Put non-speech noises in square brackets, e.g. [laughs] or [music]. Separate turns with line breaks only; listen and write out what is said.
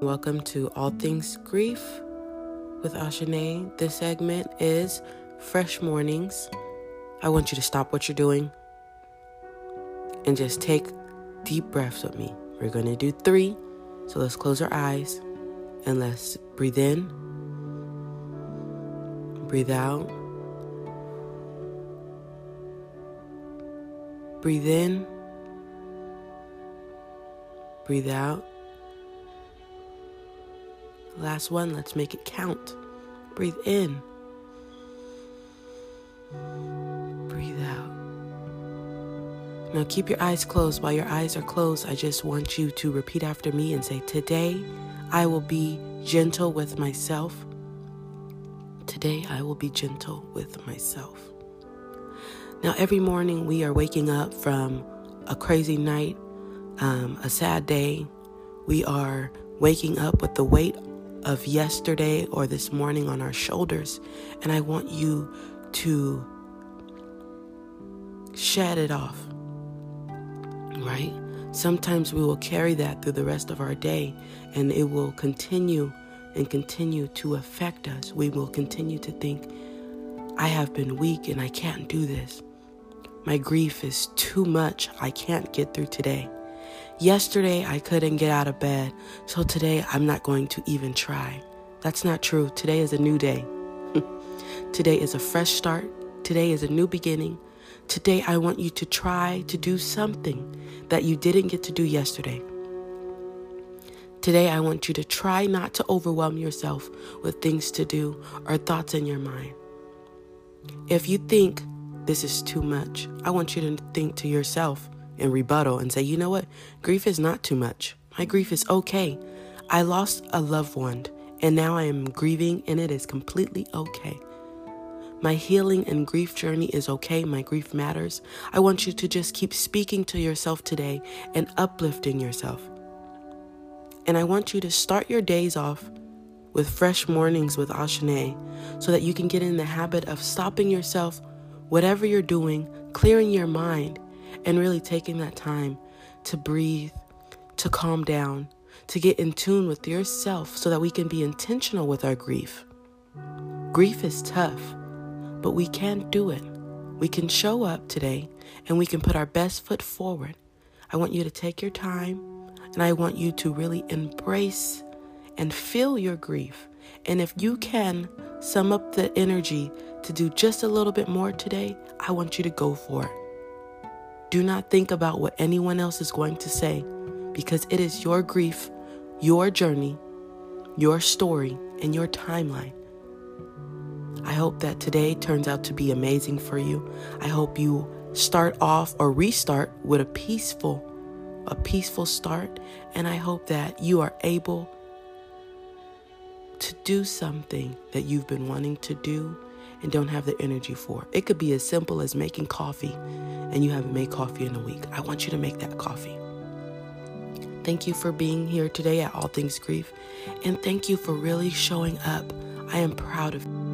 Welcome to All Things Grief with Ashanea. This segment is Fresh Mornings. I want you to stop what you're doing and just take deep breaths with me. We're going to do three. So let's close our eyes and let's breathe in, breathe out, breathe in, breathe out. Last one, let's make it count. Breathe in. Breathe out. Now keep your eyes closed. While your eyes are closed, I just want you to repeat after me and say, Today I will be gentle with myself. Today I will be gentle with myself. Now, every morning we are waking up from a crazy night, um, a sad day. We are waking up with the weight of yesterday or this morning on our shoulders. And I want you to shed it off, right? Sometimes we will carry that through the rest of our day and it will continue and continue to affect us. We will continue to think, I have been weak and I can't do this. My grief is too much. I can't get through today. Yesterday, I couldn't get out of bed, so today I'm not going to even try. That's not true. Today is a new day. [laughs] today is a fresh start. Today is a new beginning. Today, I want you to try to do something that you didn't get to do yesterday. Today, I want you to try not to overwhelm yourself with things to do or thoughts in your mind. If you think this is too much, I want you to think to yourself, in rebuttal and say, you know what? Grief is not too much. My grief is okay. I lost a loved one and now I am grieving and it is completely okay. My healing and grief journey is okay. My grief matters. I want you to just keep speaking to yourself today and uplifting yourself. And I want you to start your days off with fresh mornings with Ashanea so that you can get in the habit of stopping yourself, whatever you're doing, clearing your mind, and really taking that time to breathe, to calm down, to get in tune with yourself so that we can be intentional with our grief. Grief is tough, but we can do it. We can show up today and we can put our best foot forward. I want you to take your time and I want you to really embrace and feel your grief. And if you can sum up the energy to do just a little bit more today, I want you to go for it. Do not think about what anyone else is going to say because it is your grief, your journey, your story, and your timeline. I hope that today turns out to be amazing for you. I hope you start off or restart with a peaceful a peaceful start and I hope that you are able to do something that you've been wanting to do and don't have the energy for. It could be as simple as making coffee and you haven't made coffee in a week. I want you to make that coffee. Thank you for being here today at All Things Grief and thank you for really showing up. I am proud of you.